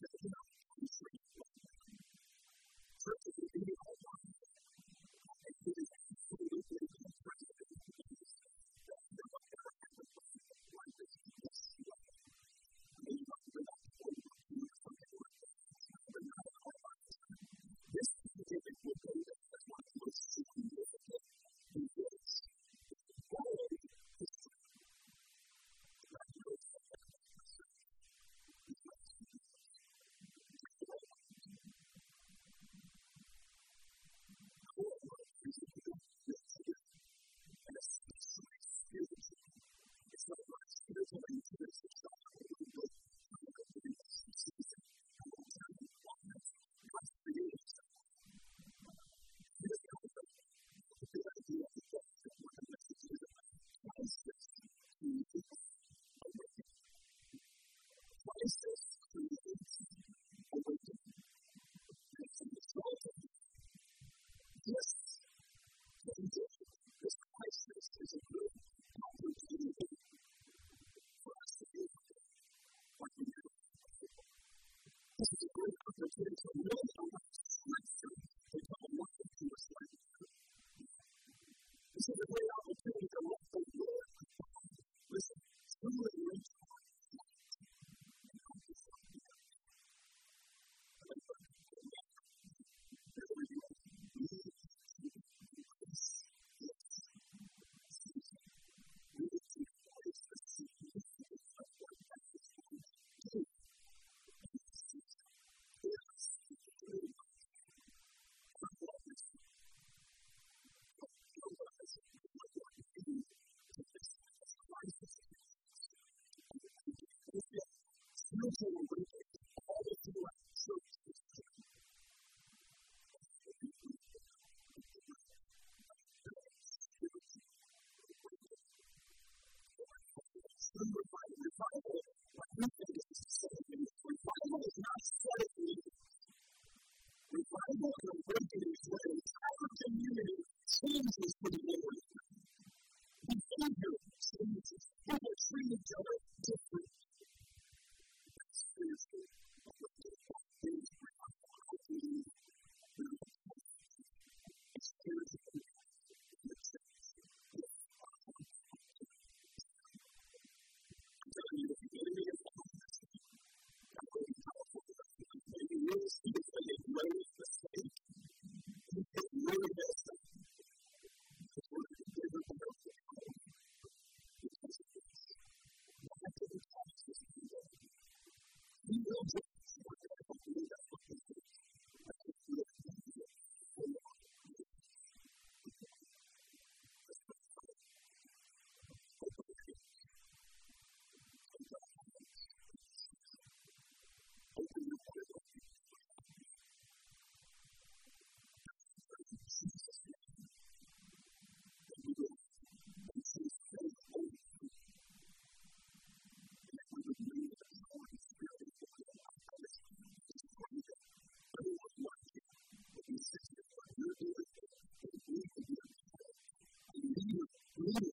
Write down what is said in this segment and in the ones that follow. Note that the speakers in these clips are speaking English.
things that you know to leaders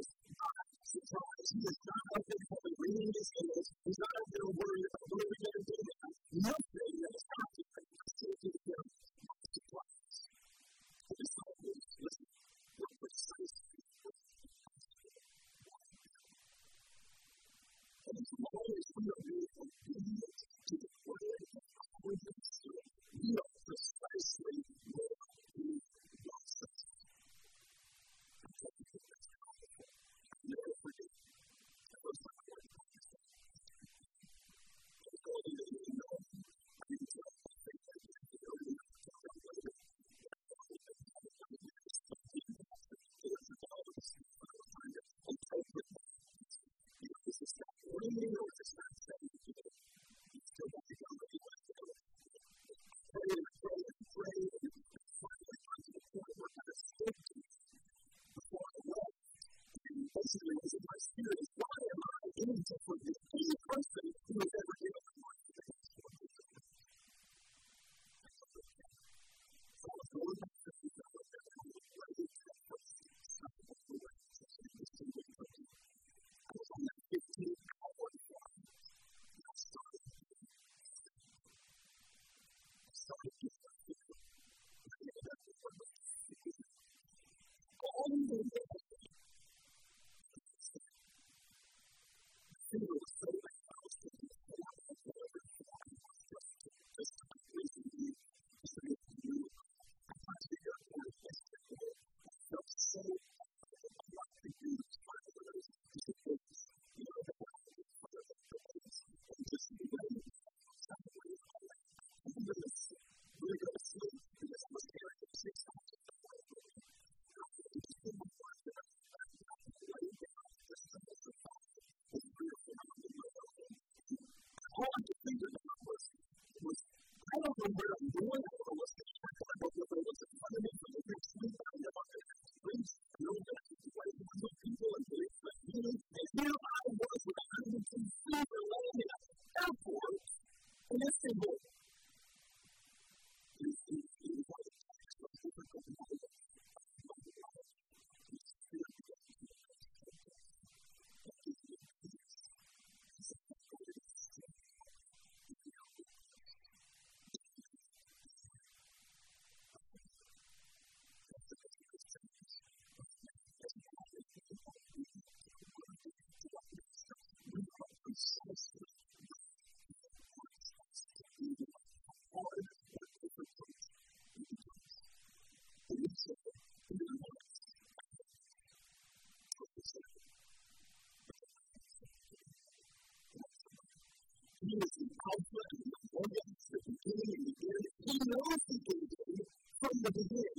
is his the beginning and the end. He knows the beginning from the beginning.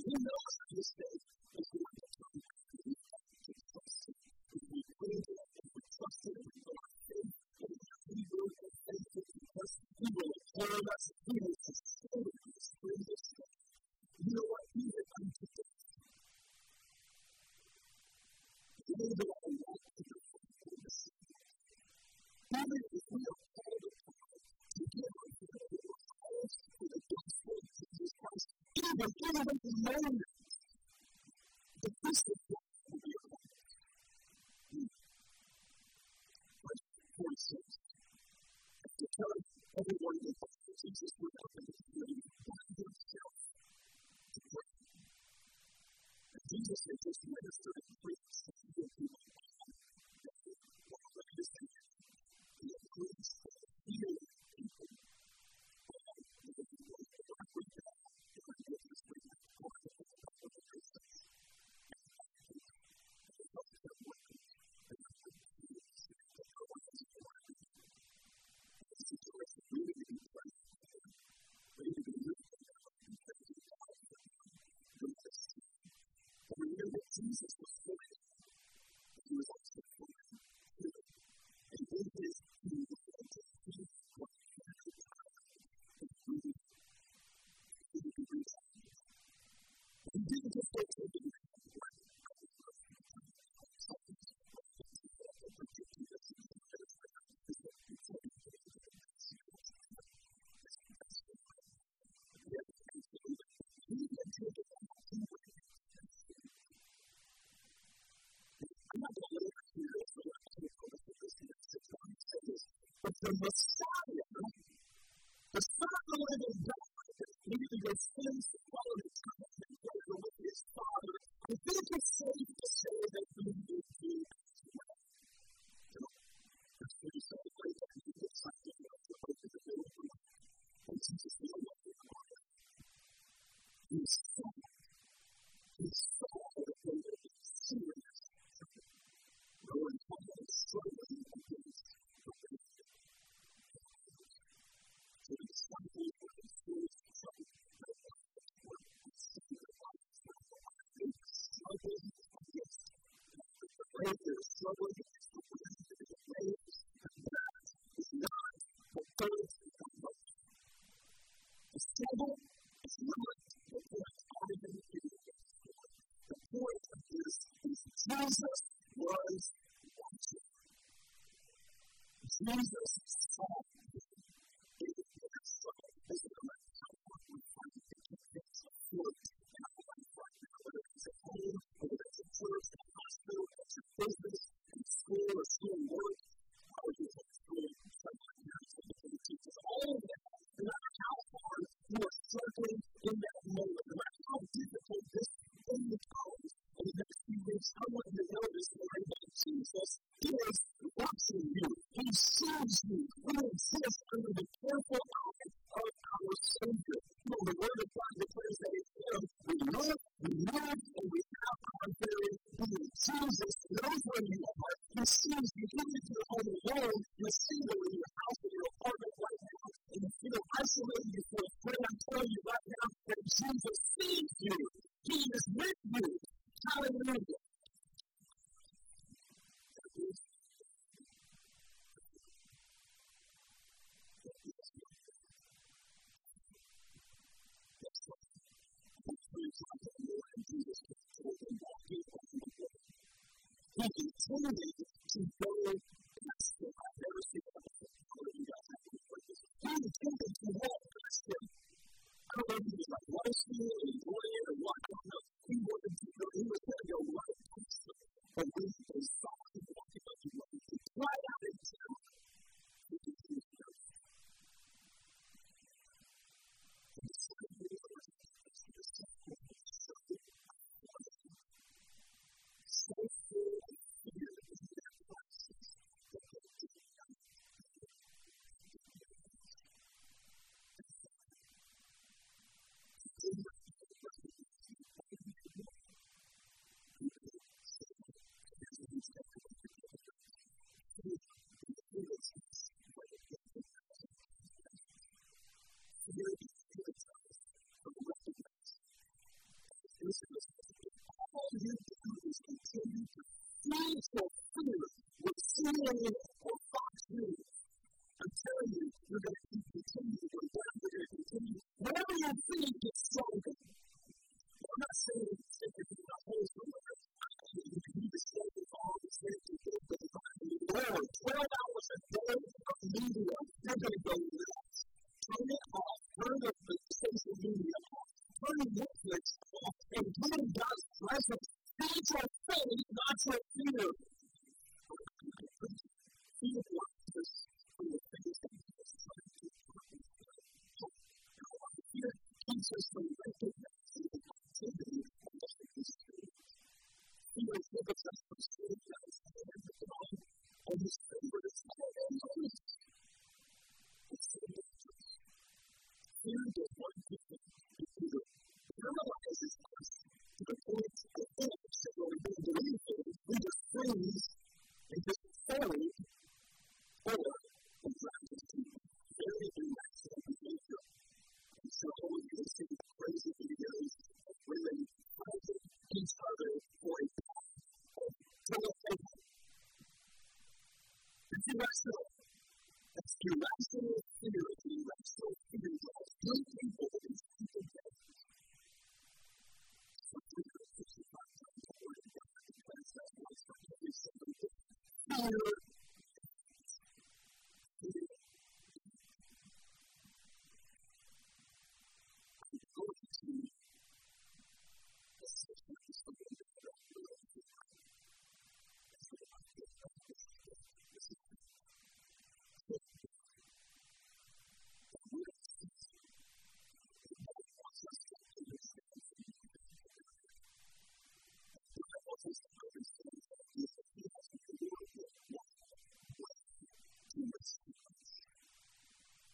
Jesus is the struggling Jesus is to understand that Jesus, he has a new world here, one way to receive us.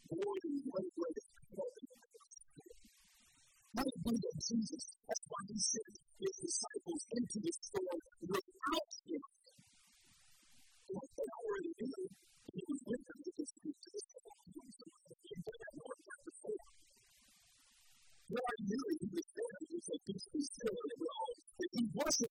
Glory and glory, why he sent his disciples into this world, work out for us? they already knew he was with his feet to this world, and so they before. Why knew he was there? He said, these people are in the world, they've been worshipped,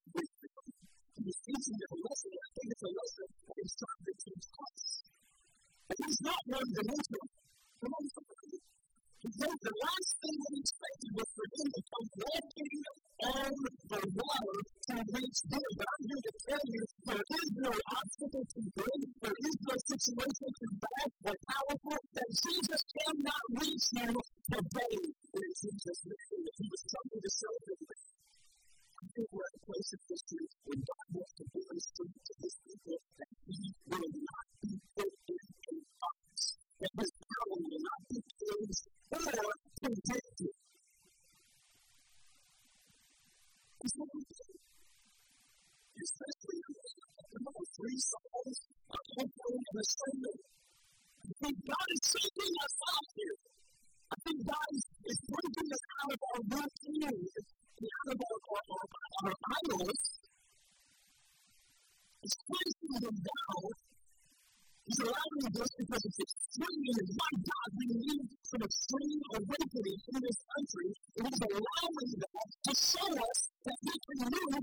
free awakening in this country, and He's allowing that to show us that we can move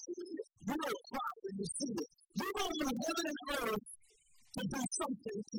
You will cry when you see it. You don't want heaven and earth to do something to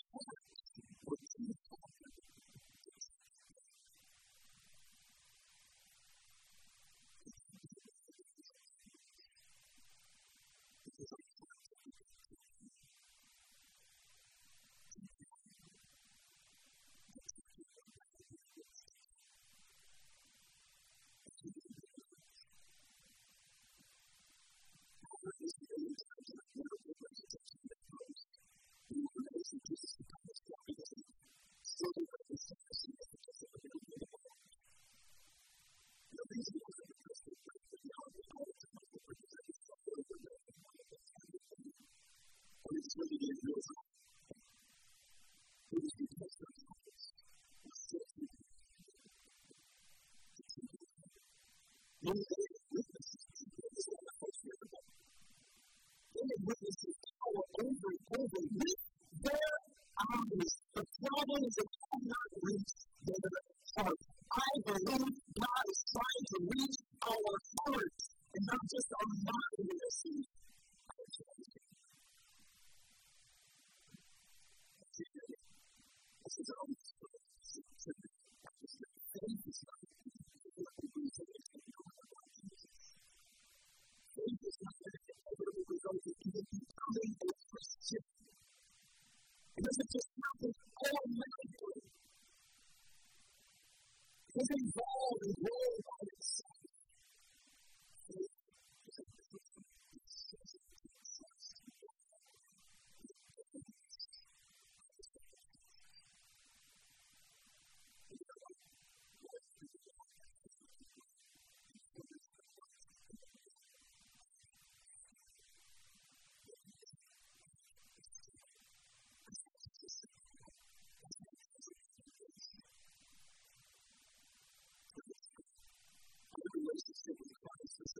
is really the Christ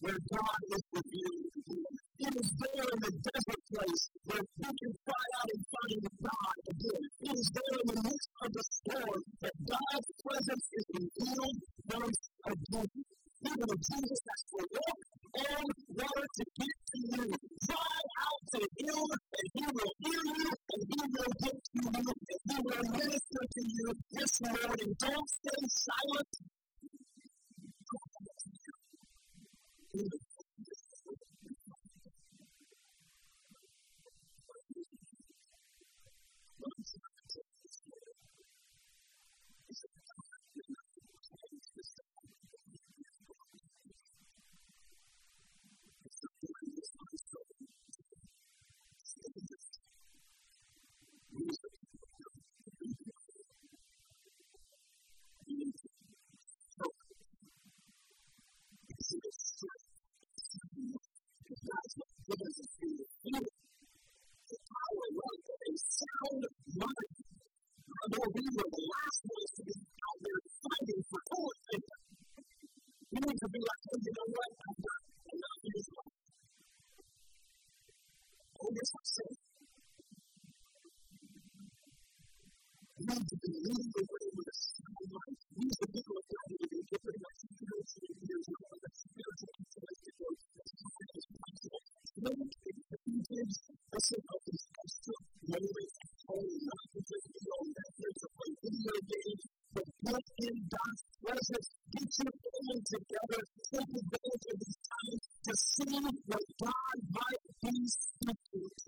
where God is revealed. It is born in the desert place where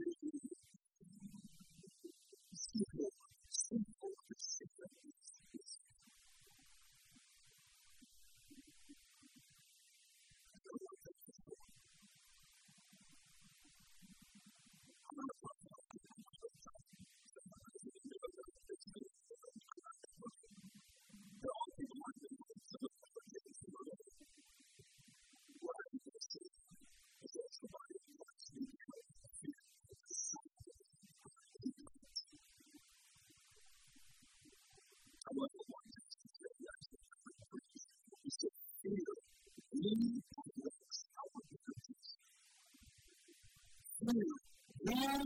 Thank you. Dünya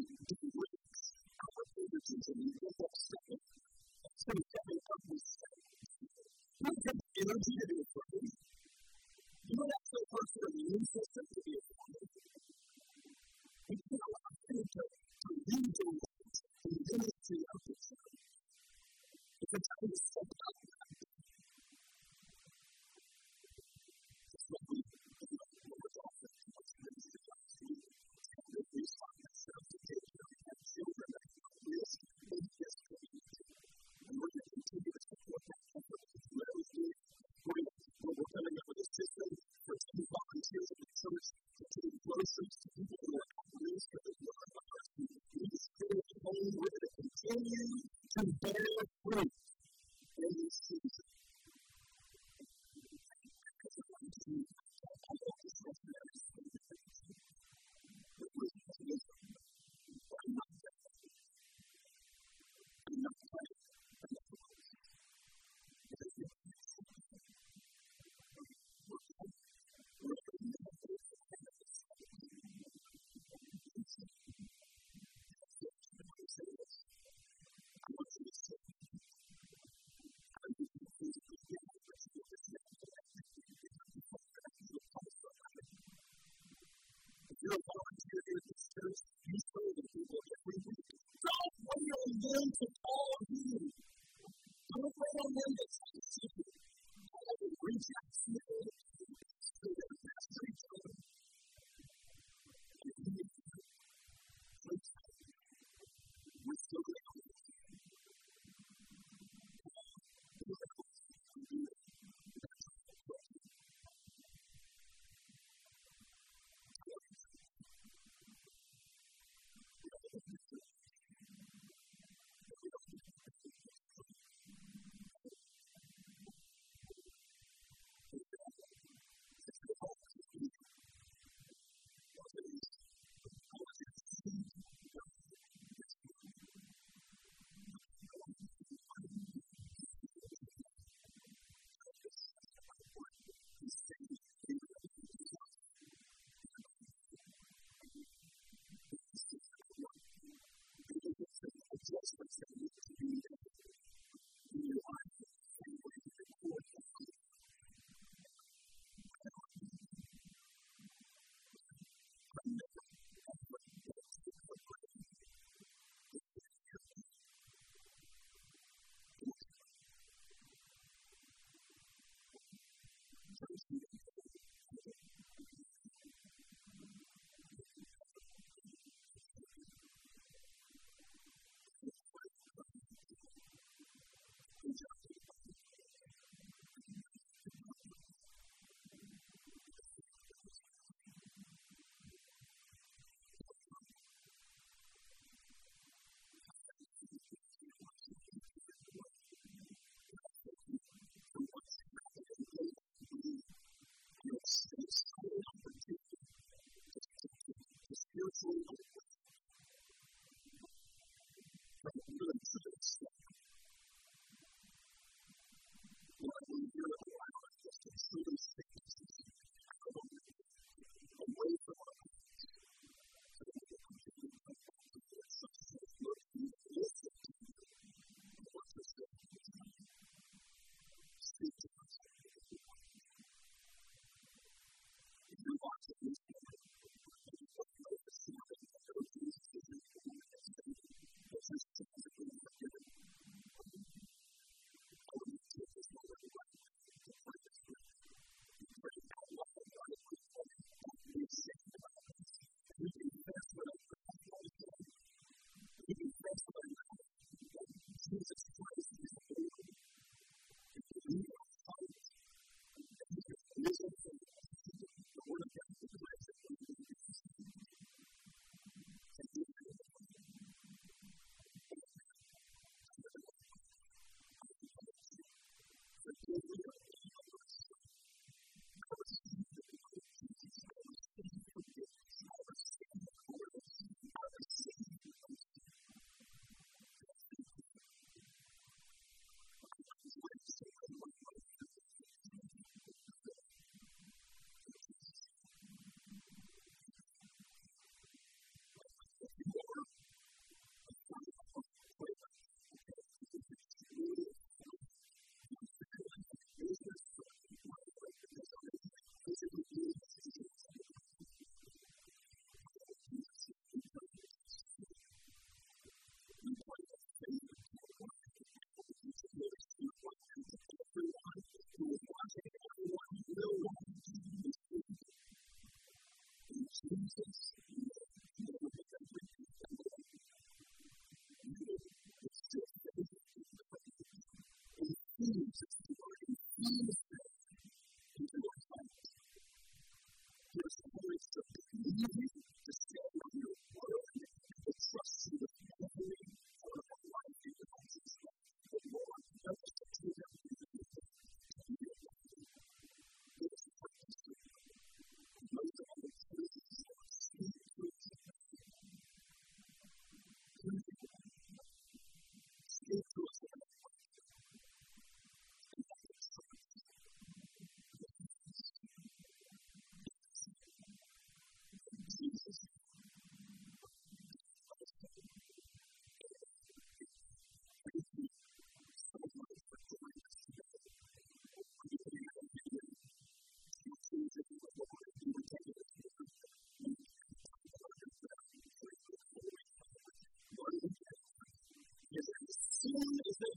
Jesus, Sin is the